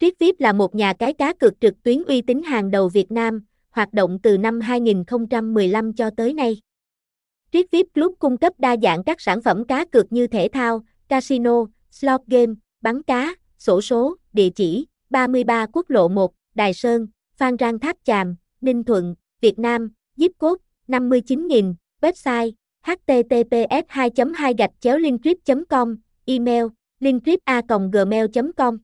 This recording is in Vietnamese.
Triết VIP là một nhà cái cá cược trực tuyến uy tín hàng đầu Việt Nam, hoạt động từ năm 2015 cho tới nay. Triết VIP Club cung cấp đa dạng các sản phẩm cá cược như thể thao, casino, slot game, bắn cá, sổ số, địa chỉ 33 Quốc lộ 1, Đài Sơn, Phan Rang Tháp Chàm, Ninh Thuận, Việt Nam, zip code 59.000, website https 2 2 gạch chéo linktrip com email linktrip a gmail com